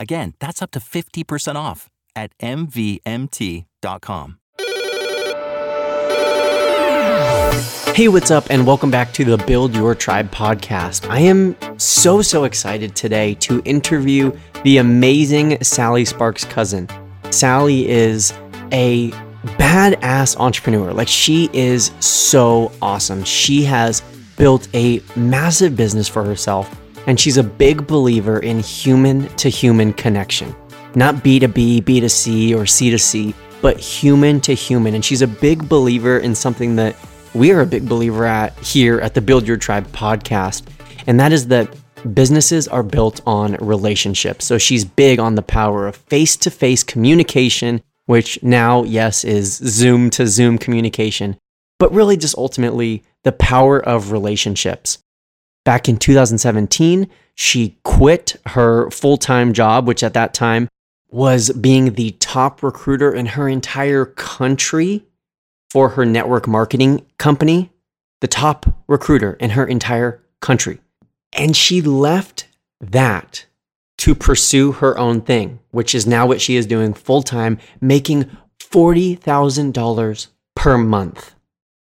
Again, that's up to 50% off at MVMT.com. Hey, what's up, and welcome back to the Build Your Tribe podcast. I am so, so excited today to interview the amazing Sally Sparks-Cousins. Sally is a badass entrepreneur. Like, she is so awesome. She has built a massive business for herself, and she's a big believer in human to human connection. Not B2B, B2C, or C2C, but human to human. And she's a big believer in something that we are a big believer at here at the Build Your Tribe podcast, and that is that businesses are built on relationships. So she's big on the power of face to face communication, which now, yes, is Zoom to Zoom communication, but really just ultimately the power of relationships. Back in 2017, she quit her full time job, which at that time was being the top recruiter in her entire country for her network marketing company, the top recruiter in her entire country. And she left that to pursue her own thing, which is now what she is doing full time, making $40,000 per month.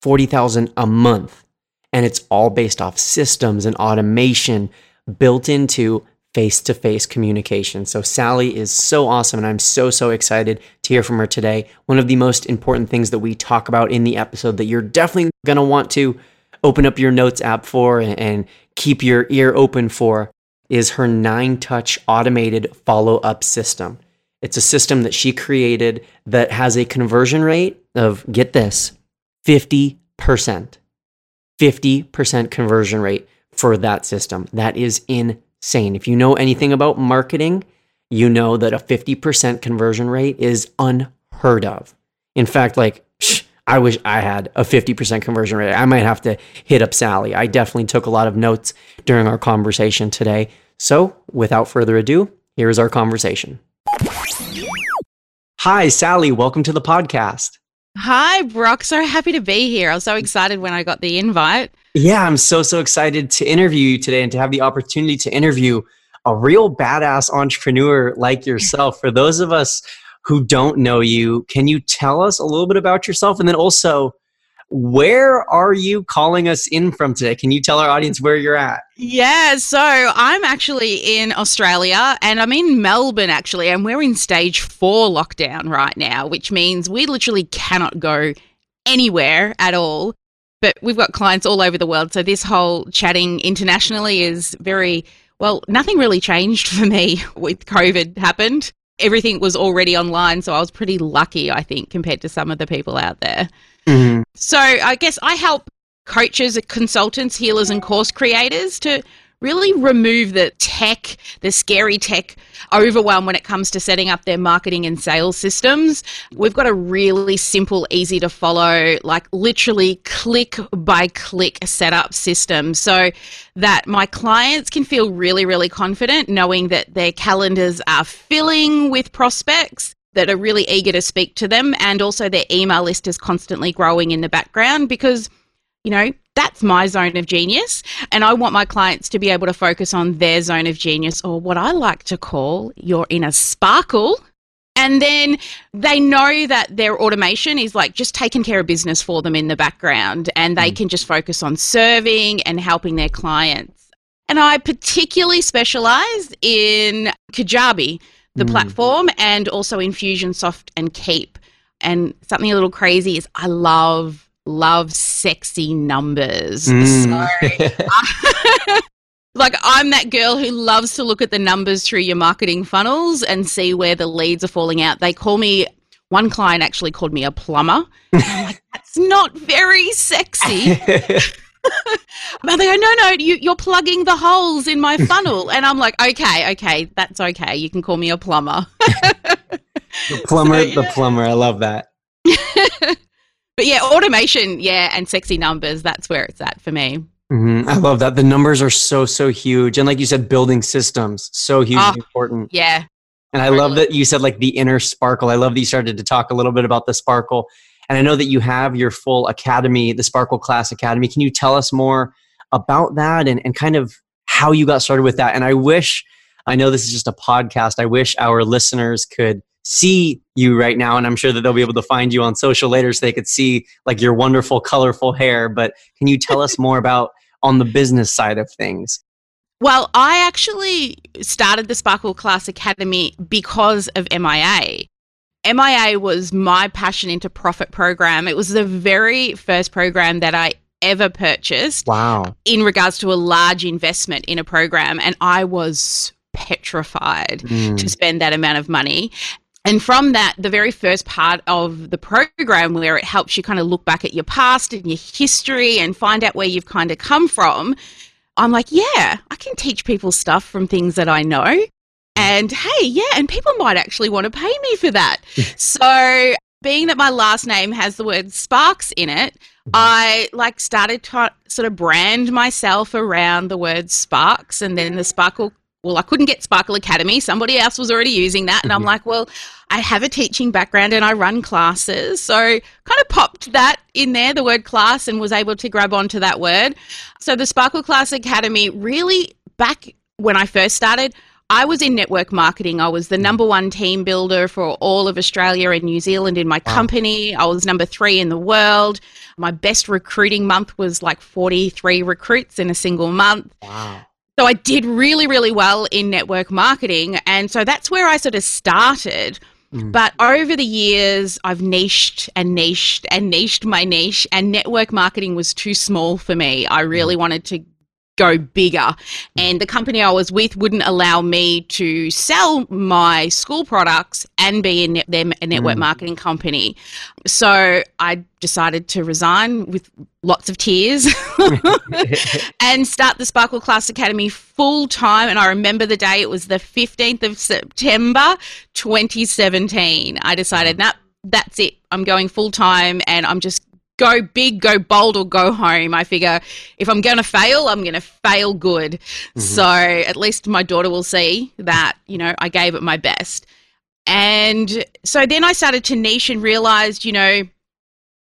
40,000 a month. And it's all based off systems and automation built into face to face communication. So, Sally is so awesome, and I'm so, so excited to hear from her today. One of the most important things that we talk about in the episode that you're definitely going to want to open up your notes app for and keep your ear open for is her nine touch automated follow up system. It's a system that she created that has a conversion rate of, get this, 50%. 50% conversion rate for that system. That is insane. If you know anything about marketing, you know that a 50% conversion rate is unheard of. In fact, like, I wish I had a 50% conversion rate. I might have to hit up Sally. I definitely took a lot of notes during our conversation today. So, without further ado, here is our conversation. Hi, Sally. Welcome to the podcast. Hi, Brock. So happy to be here. I was so excited when I got the invite. Yeah, I'm so, so excited to interview you today and to have the opportunity to interview a real badass entrepreneur like yourself. For those of us who don't know you, can you tell us a little bit about yourself? And then also, where are you calling us in from today? Can you tell our audience where you're at? Yeah, so I'm actually in Australia and I'm in Melbourne actually, and we're in stage four lockdown right now, which means we literally cannot go anywhere at all but we've got clients all over the world. So this whole chatting internationally is very well, nothing really changed for me with COVID happened. Everything was already online, so I was pretty lucky, I think, compared to some of the people out there. Mm-hmm. So I guess I help coaches, consultants, healers, and course creators to really remove the tech, the scary tech overwhelm when it comes to setting up their marketing and sales systems. We've got a really simple, easy to follow, like literally click by click setup system so that my clients can feel really, really confident knowing that their calendars are filling with prospects that are really eager to speak to them and also their email list is constantly growing in the background because you know that's my zone of genius. And I want my clients to be able to focus on their zone of genius or what I like to call your inner sparkle. And then they know that their automation is like just taking care of business for them in the background and they mm. can just focus on serving and helping their clients. And I particularly specialize in Kajabi, the mm. platform, and also Infusionsoft and Keap. and something a little crazy is I love love sexy numbers. Mm. So like I'm that girl who loves to look at the numbers through your marketing funnels and see where the leads are falling out. They call me one client actually called me a plumber. And I'm like, that's not very sexy. but they go, no, no, you, you're plugging the holes in my funnel. And I'm like, okay, okay, that's okay. You can call me a plumber. the plumber, so, yeah. the plumber. I love that. but yeah, automation, yeah, and sexy numbers, that's where it's at for me. Mm-hmm. I love that. The numbers are so, so huge. And like you said, building systems, so huge oh, important. Yeah. And I love that you said like the inner sparkle. I love that you started to talk a little bit about the sparkle. And I know that you have your full academy, the Sparkle Class Academy. Can you tell us more about that and, and kind of how you got started with that? And I wish, I know this is just a podcast, I wish our listeners could see you right now and i'm sure that they'll be able to find you on social later so they could see like your wonderful colorful hair but can you tell us more about on the business side of things well i actually started the sparkle class academy because of mia mia was my passion into profit program it was the very first program that i ever purchased wow in regards to a large investment in a program and i was petrified mm. to spend that amount of money and from that, the very first part of the program, where it helps you kind of look back at your past and your history and find out where you've kind of come from, I'm like, yeah, I can teach people stuff from things that I know. And hey, yeah, and people might actually want to pay me for that. so, being that my last name has the word Sparks in it, mm-hmm. I like started to sort of brand myself around the word Sparks and then the Sparkle well, I couldn't get Sparkle Academy. Somebody else was already using that. And I'm like, well, I have a teaching background and I run classes. So kind of popped that in there, the word class, and was able to grab onto that word. So the Sparkle Class Academy really back when I first started, I was in network marketing. I was the number one team builder for all of Australia and New Zealand in my wow. company. I was number three in the world. My best recruiting month was like 43 recruits in a single month. Wow. So I did really, really well in network marketing. And so that's where I sort of started. Mm. But over the years, I've niched and niched and niched my niche, and network marketing was too small for me. I really mm. wanted to go bigger. And the company I was with wouldn't allow me to sell my school products and be in their network mm. marketing company. So I decided to resign with lots of tears and start the Sparkle Class Academy full time. And I remember the day, it was the 15th of September 2017. I decided, that that's it. I'm going full time and I'm just go big, go bold, or go home. I figure if I'm going to fail, I'm going to fail good. Mm-hmm. So at least my daughter will see that, you know, I gave it my best. And so then I started to niche and realized, you know,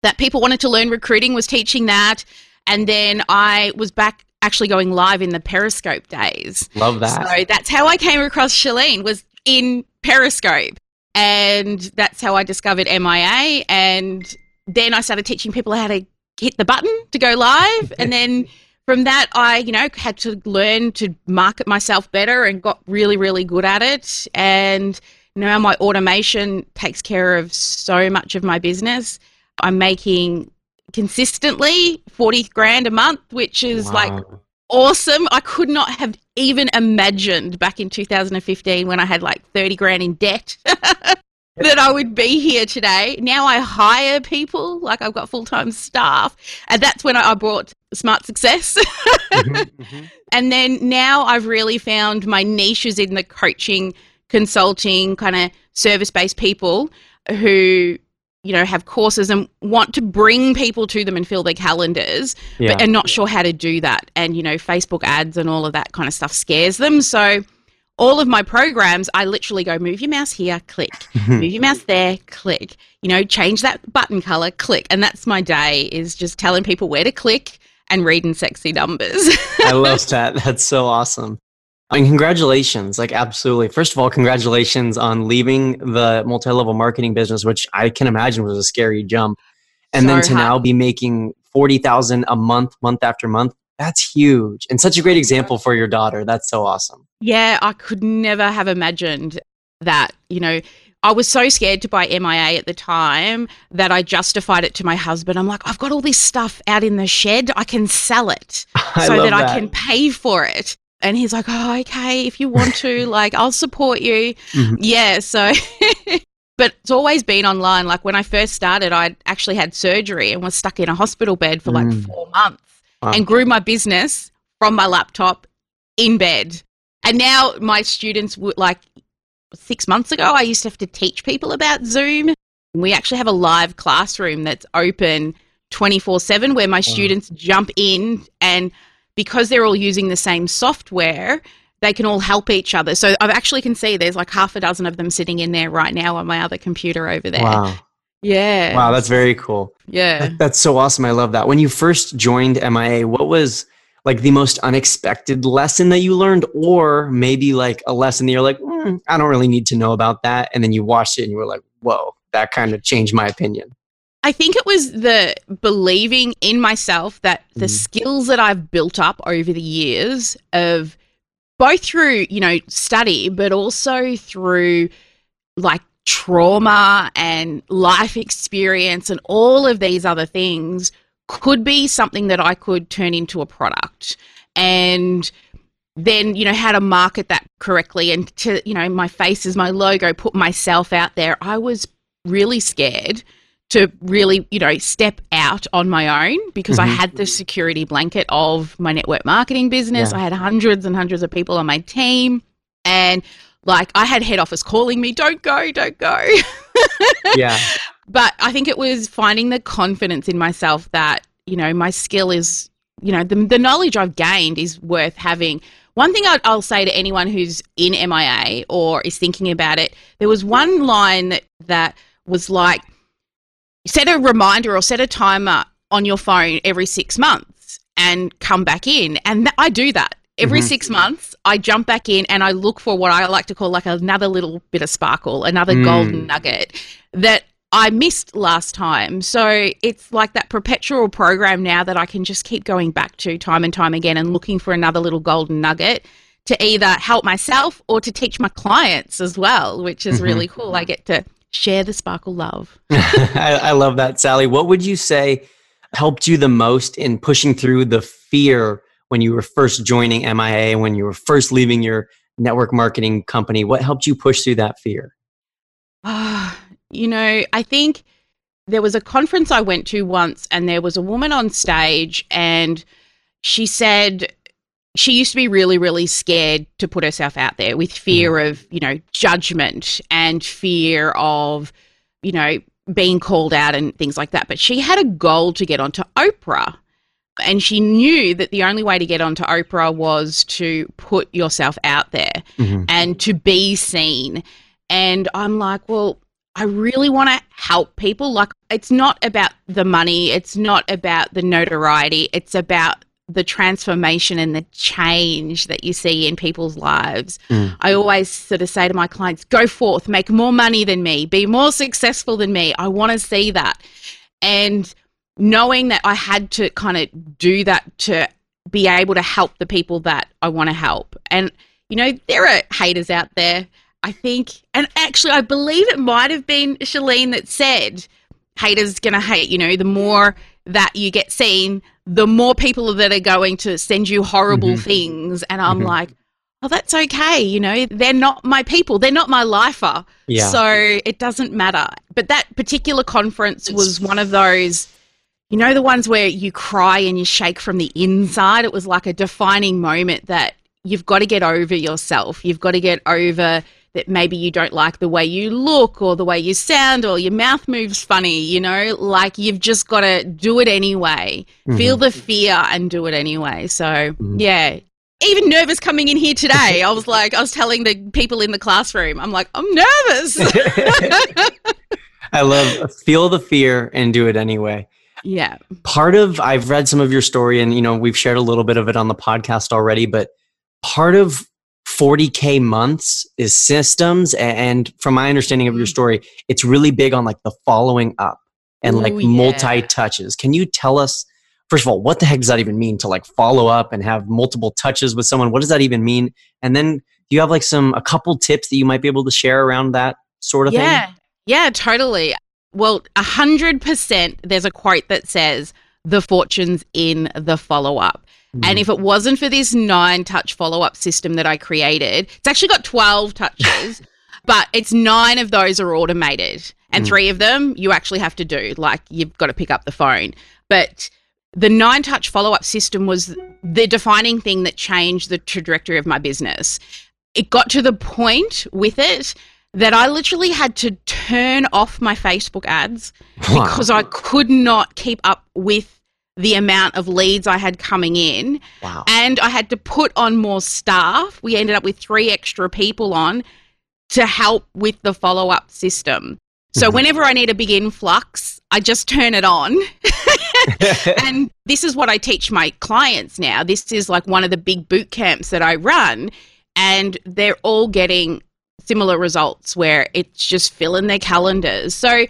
that people wanted to learn recruiting, was teaching that. And then I was back actually going live in the Periscope days. Love that. So that's how I came across Chalene was in Periscope. And that's how I discovered MIA. And then I started teaching people how to hit the button to go live. and then from that, I, you know, had to learn to market myself better and got really, really good at it. And now my automation takes care of so much of my business. I'm making consistently 40 grand a month, which is wow. like awesome. I could not have even imagined back in 2015 when I had like 30 grand in debt that I would be here today. Now I hire people, like I've got full time staff, and that's when I, brought Smart Success. mm-hmm, mm-hmm. And then now I've really found my niches in the coaching, consulting, kind of service based people who you know have courses and want to bring people to them and fill their calendars yeah. but and not sure how to do that and you know facebook ads and all of that kind of stuff scares them so all of my programs, I literally go move your mouse here, click, move your mouse there, click, you know, change that button color, click. And that's my day is just telling people where to click and reading sexy numbers. I love that. That's so awesome. I mean, congratulations. Like, absolutely. First of all, congratulations on leaving the multi level marketing business, which I can imagine was a scary jump. And then to now be making 40,000 a month, month after month. That's huge and such a great example for your daughter. That's so awesome. Yeah, I could never have imagined that. You know, I was so scared to buy MIA at the time that I justified it to my husband. I'm like, I've got all this stuff out in the shed. I can sell it so that, that, I can pay for it. And he's like, oh, okay, if you want to, like, I'll support you. Mm-hmm. Yeah. So, but it's always been online. Like when I first started, I actually had surgery and was stuck in a hospital bed for like mm. four months wow. and grew my business from my laptop in bed. And now my students would like six months ago, I used to have to teach people about Zoom. We actually have a live classroom that's open 24 7 where my wow. students jump in and because they're all using the same software, they can all help each other. So I actually can see there's like half a dozen of them sitting in there right now on my other computer over there. Wow. Yeah. Wow, that's very cool. Yeah. That, that's so awesome. I love that. When you first joined MIA, what was like the most unexpected lesson that you learned or maybe like a lesson that you're like mm, i don't really need to know about that and then you watched it and you were like whoa that kind of changed my opinion i think it was the believing in myself that the mm. skills that i've built up over the years of both through you know study but also through like trauma and life experience and all of these other things could be something that I could turn into a product and then you know how to market that correctly and to you know my face is my logo put myself out there i was really scared to really you know step out on my own because mm-hmm. i had the security blanket of my network marketing business yeah. i had hundreds and hundreds of people on my team and like i had head office calling me don't go don't go yeah but I think it was finding the confidence in myself that, you know, my skill is, you know, the, the knowledge I've gained is worth having. One thing i will say to anyone who's in MIA or is thinking about it, there was one line that, that was like, set a reminder or set a timer on your phone every six months and come back in. And th- I do that. Every mm-hmm. six months, I jump back in and I look for what I like to call like another little bit of sparkle, another mm. golden nugget that I missed last time. So it's like that perpetual program now that I can just keep going back to time and time again and looking for another little golden nugget to either help myself or to teach my clients as well, which is mm-hmm. really cool. I get to share the sparkle love. I, I love that, Sally. What would you say helped you the most in pushing through the fear when you were first joining MIA, when you were first leaving your network marketing company? What helped you push through that fear? Ah, you know, I think there was a conference I went to once, and there was a woman on stage, and she said she used to be really, really scared to put herself out there with fear mm. of, you know, judgment and fear of, you know, being called out and things like that. But she had a goal to get onto Oprah. And she knew that the only way to get onto Oprah was to put yourself out there mm-hmm. and to be seen. And I'm like, well, I really want to help people. Like, it's not about the money, it's not about the notoriety, it's about the transformation and the change that you see in people's lives. Mm. I always sort of say to my clients, go forth, make more money than me, be more successful than me. I want to see that. And knowing that I had to kind of do that to be able to help the people that I want to help. And, you know, there are haters out there I think, and actually, I believe it might have been Chalene that said, haters going to hate. You know, the more that you get seen, the more people that are going to send you horrible mm-hmm. things. And I'm mm-hmm. like, oh, that's okay. You know, they're not my people. They're not my lifer. Yeah. So it doesn't matter. But that particular conference was one of those, you know, the ones where you cry and you shake from the inside. It was like a defining moment that you've got to get over yourself. You've got to get over that maybe you don't like the way you look or the way you sound or your mouth moves funny, you know, like you've just got to do it anyway. Mm-hmm. Feel the fear and do it anyway. So, mm-hmm. yeah. Even nervous coming in here today. I was like, I was telling the people in the classroom, I'm like, I'm nervous. I love feel the fear and do it anyway. Yeah. Part of I've read some of your story and you know, we've shared a little bit of it on the podcast already, but part of 40k months is systems and from my understanding of your mm. story it's really big on like the following up and Ooh, like yeah. multi touches can you tell us first of all what the heck does that even mean to like follow up and have multiple touches with someone what does that even mean and then do you have like some a couple tips that you might be able to share around that sort of yeah. thing? Yeah, totally. Well, 100% there's a quote that says, the fortune's in the follow up. And if it wasn't for this nine touch follow up system that I created, it's actually got 12 touches, but it's nine of those are automated. And Mm. three of them you actually have to do, like you've got to pick up the phone. But the nine touch follow up system was the defining thing that changed the trajectory of my business. It got to the point with it that I literally had to turn off my Facebook ads Wow. because I could not keep up with the amount of leads I had coming in. wow. And I had to put on more staff. We ended up with three extra people on to help with the follow up system. So Mhm. whenever I need a big influx, I just turn it on. and this is what I teach my clients now. This is like one of the big boot camps that I run, and they're all getting similar results where it's just filling their calendars. So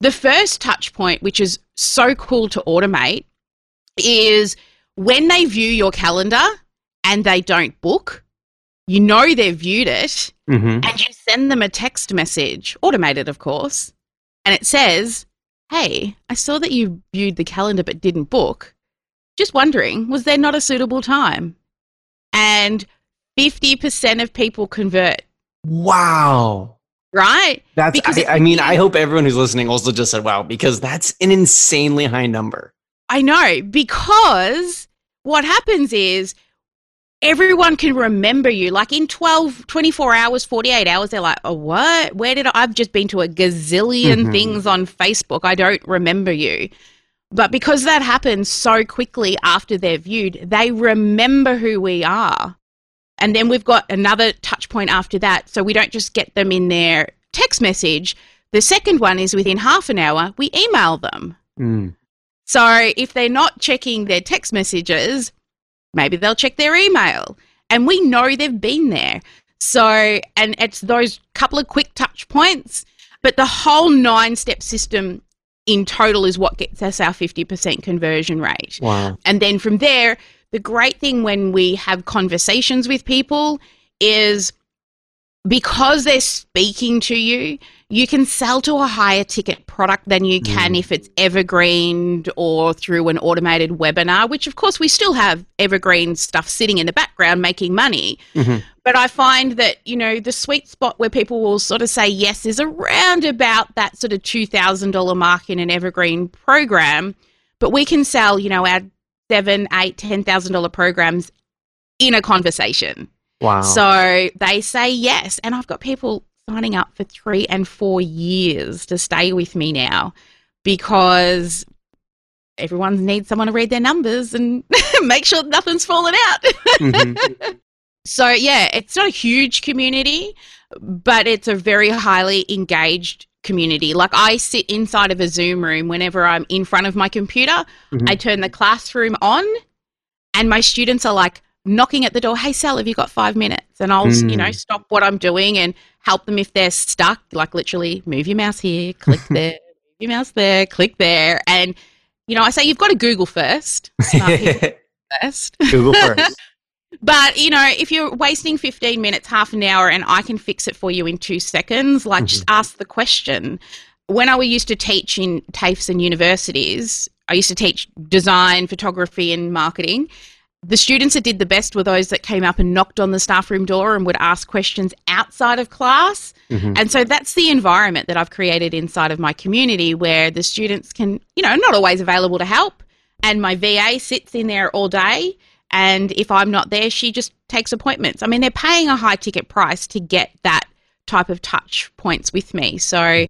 the first touch point, which is so cool to automate, is when they view your calendar and they don't book, you know they've viewed it, Mhm. and you send them a text message, automated, of course, and it says, Hey, I saw that you viewed the calendar but didn't book. Just wondering, was there not a suitable time? And 50% of people convert, Wow. right? That's Because I, it's- I mean, I hope everyone who's listening also just said wow, because that's an insanely high number. I know, because what happens is everyone can remember you. Like in 12, 24 hours, 48 hours, they're like, oh, what? Where did I? I've just been to a gazillion Mhm. things on Facebook. I don't remember you. But because that happens so quickly after they're viewed, they remember who we are. And then we've got another touch point after that. So we don't just get them in their text message. The second one is within half an hour, we email them. Mm. So if they're not checking their text messages, maybe they'll check their email. And we know they've been there. So, and it's those couple of quick touch points, but the whole nine step system in total is what gets us our 50% conversion rate. Wow. And then from there, the great thing when we have conversations with people is because they're speaking to you, you can sell to a higher ticket product than you can if it's evergreened or through an automated webinar, which of course we still have evergreen stuff sitting in the background making money. Mhm. But I find that, you know, the sweet spot where people will sort of say yes is around about that sort of $2,000 mark in an evergreen program. But we can sell, you know, our seven, eight, ten thousand dollar programs in a conversation. Wow. So they say yes. And I've got people signing up for three and four years to stay with me now because everyone needs someone to read their numbers and make sure nothing's fallen out. Mhm. So yeah, it's not a huge community, but it's a very highly engaged community. Like I sit inside of a Zoom room whenever I'm in front of my computer. Mhm. I turn the classroom on and my students are like knocking at the door, "Hey Sal, have you got 5 minutes?" And I'll, you know, Mm. stop what I'm doing and help them if they're stuck, like literally move your mouse here, click there, move your mouse there, click there and you know, I say you've got to Google first. First. Google first. But you know, if you're wasting 15 minutes, half an hour, and I can fix it for you in two seconds, like just ask the question. When I was used to teach in TAFEs and universities, I used to teach design, photography, and marketing. The students that did the best were those that came up and knocked on the staff room door and would ask questions outside of class. Mhm. And so that's the environment that I've created inside of my community where the students can, you know, not always available to help. And my VA sits in there all day. And if I'm not there, she just takes appointments. I mean, they're paying a high ticket price to get that type of touch points with me. So,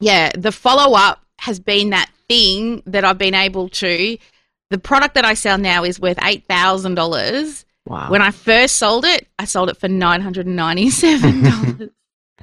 yeah, the follow up has been that thing that I've been able to. The product that I sell now is worth $8,000. Wow. When I first sold it, I sold it for $997.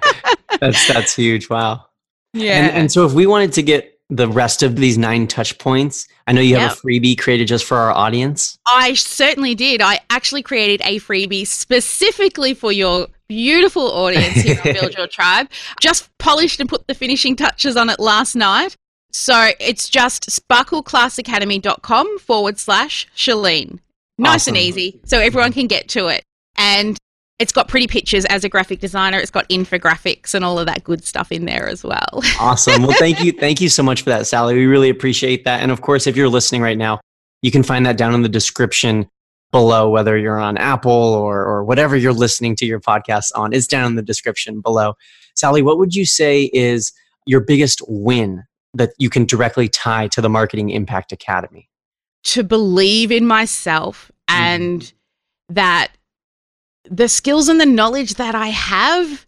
that's that's huge. Wow. yeah. And, and so if we wanted to get the rest of these nine touch points, I know you have a freebie created just for our audience. I certainly did. I actually created a freebie specifically for your beautiful audience here on Build Your Tribe. Just polished and put the finishing touches on it last night. So it's just sparkleclassacademy.com forward slash Chalene. Nice and easy. So everyone can get to it. And it's got pretty pictures as a graphic designer. It's got infographics and all of that good stuff in there as well. awesome. Well, thank you. Thank you so much for that, Sally. We really appreciate that. And of course, if you're listening right now, you can find that down in the description below, whether you're on Apple or, or whatever you're listening to your podcast on. It's down in the description below. Sally, what would you say is your biggest win that you can directly tie to the Marketing Impact Academy? To believe in myself and mm. that the skills and the knowledge that I have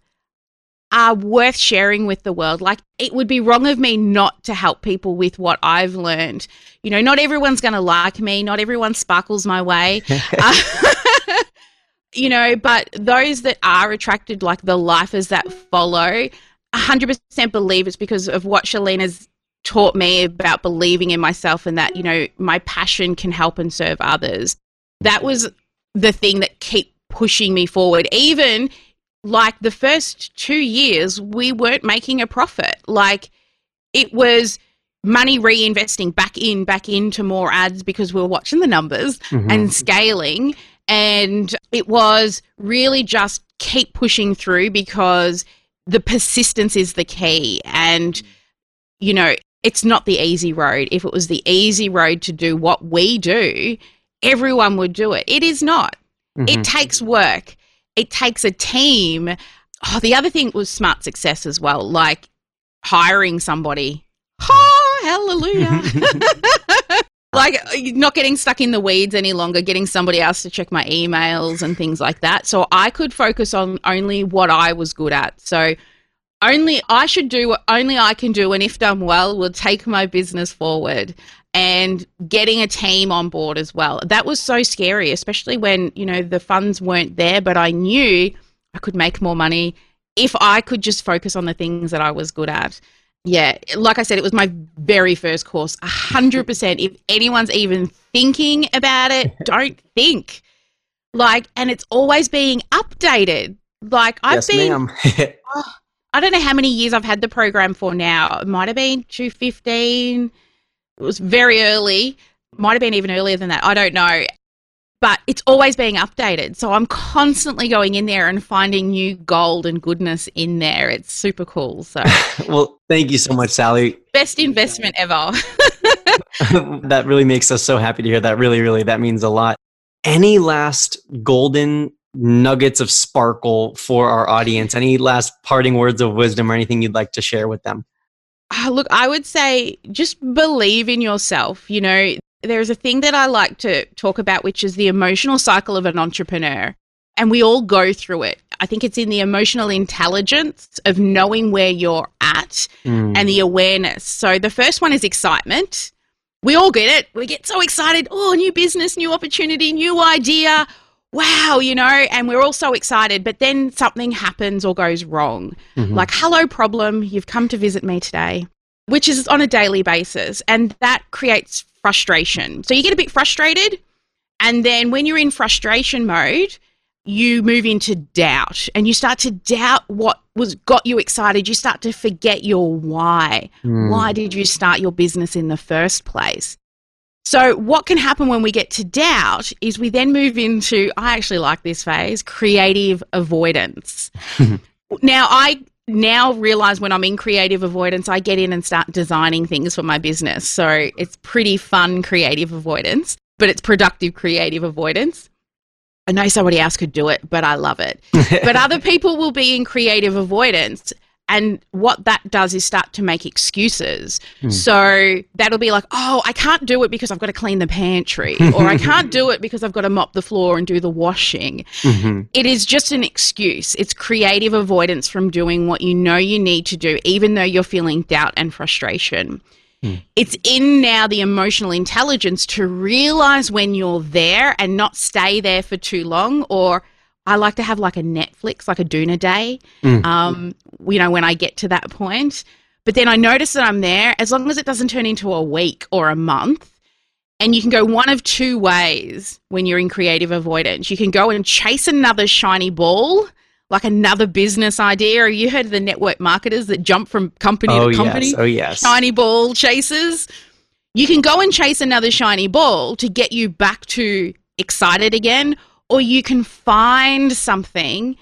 are worth sharing with the world. Like, it would be wrong of me not to help people with what I've learned. You know, not everyone's going to like me, not everyone sparkles my way. uh, you know, but those that are attracted, like the lifers that follow, 100% believe it's because of what Shalena's taught me about believing in myself and that, you know, my passion can help and serve others. That was the thing that kept pushing me forward. Even like the first two years, we weren't making a profit. Like it was money reinvesting back in, back into more ads because we were watching the numbers mm-hmm. and scaling. And it was really just keep pushing through because the persistence is the key. And, you know, it's not the easy road. If it was the easy road to do what we do, everyone would do it. It is not. Mm-hmm. It takes work. It takes a team. Oh, the other thing was smart success as well, like hiring somebody. Oh, hallelujah. like not getting stuck in the weeds any longer, getting somebody else to check my emails and things like that. So I could focus on only what I was good at. So only I should do what only I can do, and if done well, will take my business forward and getting a team on board as well. That was so scary, especially when, you know, the funds weren't there, but I knew I could make more money if I could just focus on the things that I was good at. Yeah, like I said, it was my very first course. 100%. if anyone's even thinking about it, don't think. Like, and it's always being updated. Like, I've yes, been. oh, I don't know how many years I've had the program for now. It might have been 215 it was very early, might have been even earlier than that. I don't know. But it's always being updated. So I'm constantly going in there and finding new gold and goodness in there. It's super cool. So Well, thank you so much, Sally. Best investment ever. that really makes us so happy to hear that. Really, really, that means a lot. Any last golden nuggets of sparkle for our audience? Any last parting words of wisdom or anything you'd like to share with them? Uh, look, I would say just believe in yourself. You know, there's a thing that I like to talk about, which is the emotional cycle of an entrepreneur. And we all go through it. I think it's in the emotional intelligence of knowing where you're at mm. and the awareness. So the first one is excitement. We all get it. We get so excited. Oh, new business, new opportunity, new idea wow, you know, and we're all so excited, but then something happens or goes wrong. Mm-hmm. Like, hello, problem, you've come to visit me today, which is on a daily basis. And that creates frustration. So you get a bit frustrated. And then when you're in frustration mode, you move into doubt and you start to doubt what was got you excited you start to forget your why mm. why did you start your business in the first place so, what can happen when we get to doubt is we then move into, I actually like this phase, creative avoidance. now, I now realize when I'm in creative avoidance, I get in and start designing things for my business. So, it's pretty fun creative avoidance, but it's productive creative avoidance. I know somebody else could do it, but I love it. but other people will be in creative avoidance and what that does is start to make excuses. Hmm. So that'll be like, oh, I can't do it because I've got to clean the pantry, or I can't do it because I've got to mop the floor and do the washing. Mm-hmm. It is just an excuse. It's creative avoidance from doing what you know you need to do, even though you're feeling doubt and frustration. Hmm. It's in now the emotional intelligence to realize when you're there and not stay there for too long or I like to have like a Netflix, like a Doona day, mm. um, you know, when I get to that point. But then I notice that I'm there as long as it doesn't turn into a week or a month. And you can go one of two ways when you're in creative avoidance. You can go and chase another shiny ball, like another business idea. Or you heard of the network marketers that jump from company oh, to company? Yes. Oh, yes. Shiny ball chasers. You can go and chase another shiny ball to get you back to excited again or you can find something,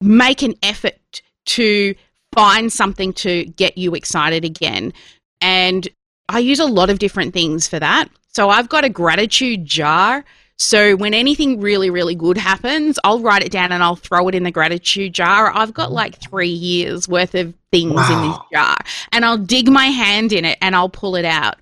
make an effort to find something to get you excited again. And I use a lot of different things for that. So I've got a gratitude jar. So when anything really, really good happens, I'll write it down and I'll throw it in the gratitude jar. I've got like three years worth of things wow. in this jar and I'll dig my hand in it and I'll pull it out.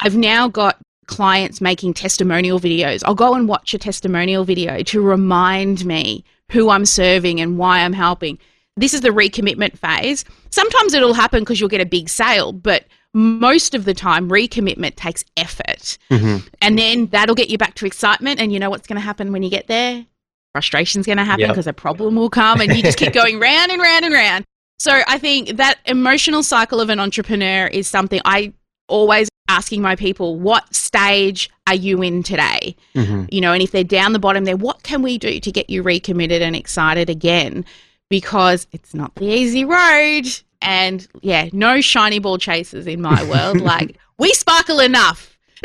I've now got clients making testimonial videos. I'll go and watch a testimonial video to remind me who I'm serving and why I'm helping. This is the recommitment phase. Sometimes it'll happen because you'll get a big sale, but most of the time, recommitment takes effort. Mm-hmm. And then that'll get you back to excitement. And you know what's going to happen when you get there? Frustration's going to happen because yep. a problem will come and you just keep going round and round and round. So I think that emotional cycle of an entrepreneur is something I always asking my people, what stage are you in today? Mm-hmm. You know, and if they're down the bottom there, what can we do to get you recommitted and excited again? Because it's not the easy road. And yeah, no shiny ball chasers in my world. like, we sparkle enough.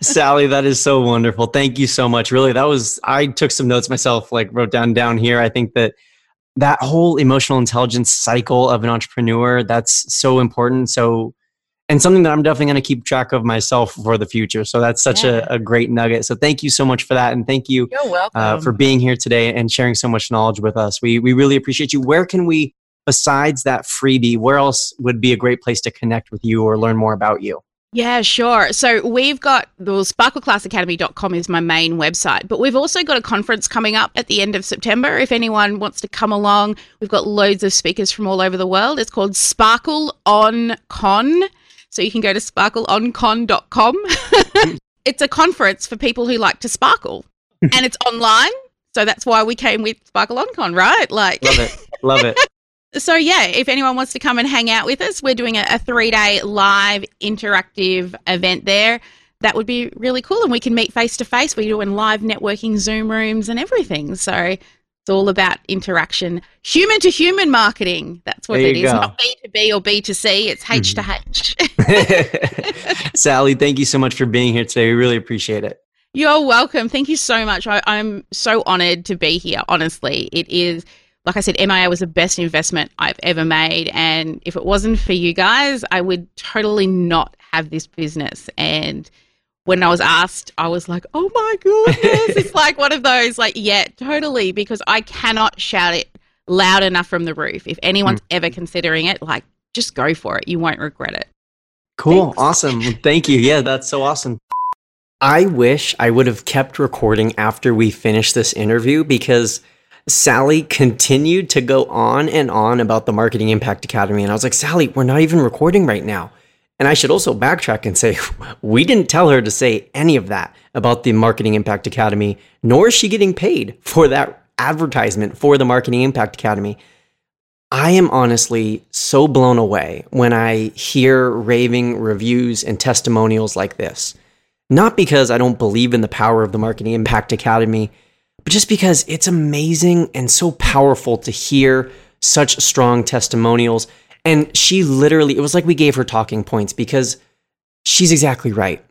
Sally, that is so wonderful. Thank you so much. Really, that was, I took some notes myself, like wrote down down here. I think that that whole emotional intelligence cycle of an entrepreneur, that's so important. So, and something that I'm definitely going to keep track of myself for the future. So that's such yeah. a, a, great nugget. So thank you so much for that, and thank you uh, for being here today and sharing so much knowledge with us. We we really appreciate you. Where can we, besides that freebie, where else would be a great place to connect with you or learn more about you? Yeah, sure. So we've got the sparkleclassacademy.com is my main website, but we've also got a conference coming up at the end of September. If anyone wants to come along, we've got loads of speakers from all over the world. It's called Sparkle on Con. So you can go to sparkleoncon.com. it's a conference for people who like to sparkle and it's online. So that's why we came with Sparkle OnCon, right? Like, love it. Love it. so yeah, if anyone wants to come and hang out with us, we're doing a, a three day live interactive event there. That would be really cool. And we can meet face to face. We're doing live networking Zoom rooms and everything. So it's all about interaction, human to human marketing. That's what it is. Go. Not B to B or B to C. It's H to mm-hmm. H. Sally, thank you so much for being here today. We really appreciate it. You're welcome. Thank you so much. I, I'm so honored to be here. Honestly, it is. Like I said, MIA was the best investment I've ever made. And if it wasn't for you guys, I would totally not have this business. And when I was asked, I was like, oh my goodness. it's like one of those, like, yeah, totally, because I cannot shout it loud enough from the roof. If anyone's mm. ever considering it, like, just go for it. You won't regret it. Cool. Thanks. Awesome. Thank you. Yeah, that's so awesome. I wish I would have kept recording after we finished this interview because Sally continued to go on and on about the Marketing Impact Academy. And I was like, Sally, we're not even recording right now. And I should also backtrack and say, we didn't tell her to say any of that about the Marketing Impact Academy, nor is she getting paid for that advertisement for the Marketing Impact Academy. I am honestly so blown away when I hear raving reviews and testimonials like this. Not because I don't believe in the power of the Marketing Impact Academy, but just because it's amazing and so powerful to hear such strong testimonials and she literally, it was like we gave her talking points because she's exactly right.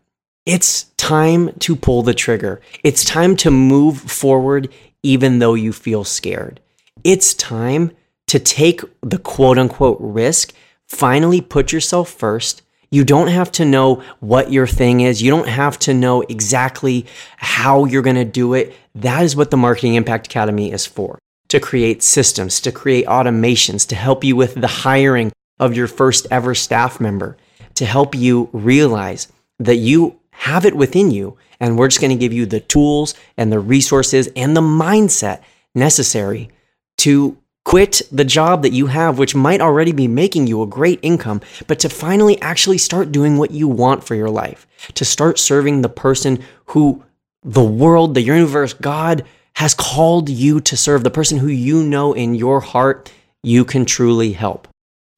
It's time to pull the trigger. It's time to move forward, even though you feel scared. It's time to take the quote unquote risk, finally put yourself first. You don't have to know what your thing is. You don't have to know exactly how you're going to do it. That is what the Marketing Impact Academy is for to create systems, to create automations, to help you with the hiring of your first ever staff member, to help you realize that you have it within you. And we're just going to give you the tools and the resources and the mindset necessary to quit the job that you have, which might already be making you a great income, but to finally actually start doing what you want for your life, to start serving the person who the world, the universe, God has called you to serve, the person who you know in your heart you can truly help.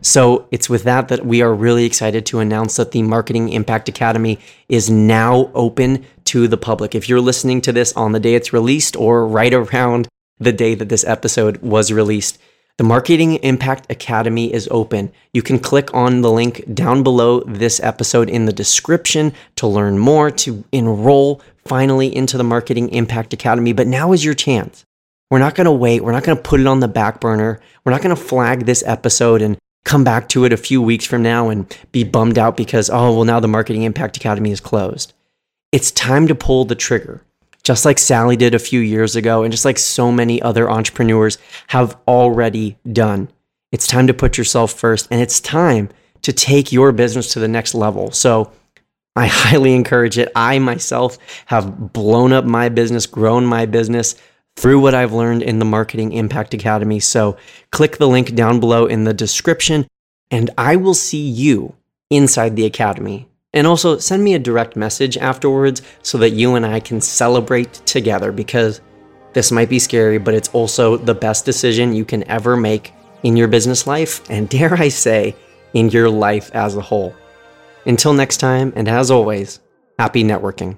So it's with that that we are really excited to announce that the Marketing Impact Academy is now open to the public. If you're listening to this on the day it's released or right around the day that this episode was released, The Marketing Impact Academy is open. You can click on the link down below this episode in the description to learn more, to enroll finally into the Marketing Impact Academy. But now is your chance. We're not going to wait. We're not going to put it on the back burner. We're not going to flag this episode and come back to it a few weeks from now and be bummed out because, oh, well, now the Marketing Impact Academy is closed. It's time to pull the trigger, just like Sally did a few years ago, and just like so many other entrepreneurs have already done. It's time to put yourself first, and it's time to take your business to the next level. So, I highly encourage it. I myself have blown up my business, grown my business through what I've learned in the Marketing Impact Academy. So click the link down below in the description, and I will see you inside the Academy. And also send me a direct message afterwards so that you and I can celebrate together because this might be scary, but it's also the best decision you can ever make in your business life, and dare I say, in your life as a whole. Until next time, and as always, happy networking.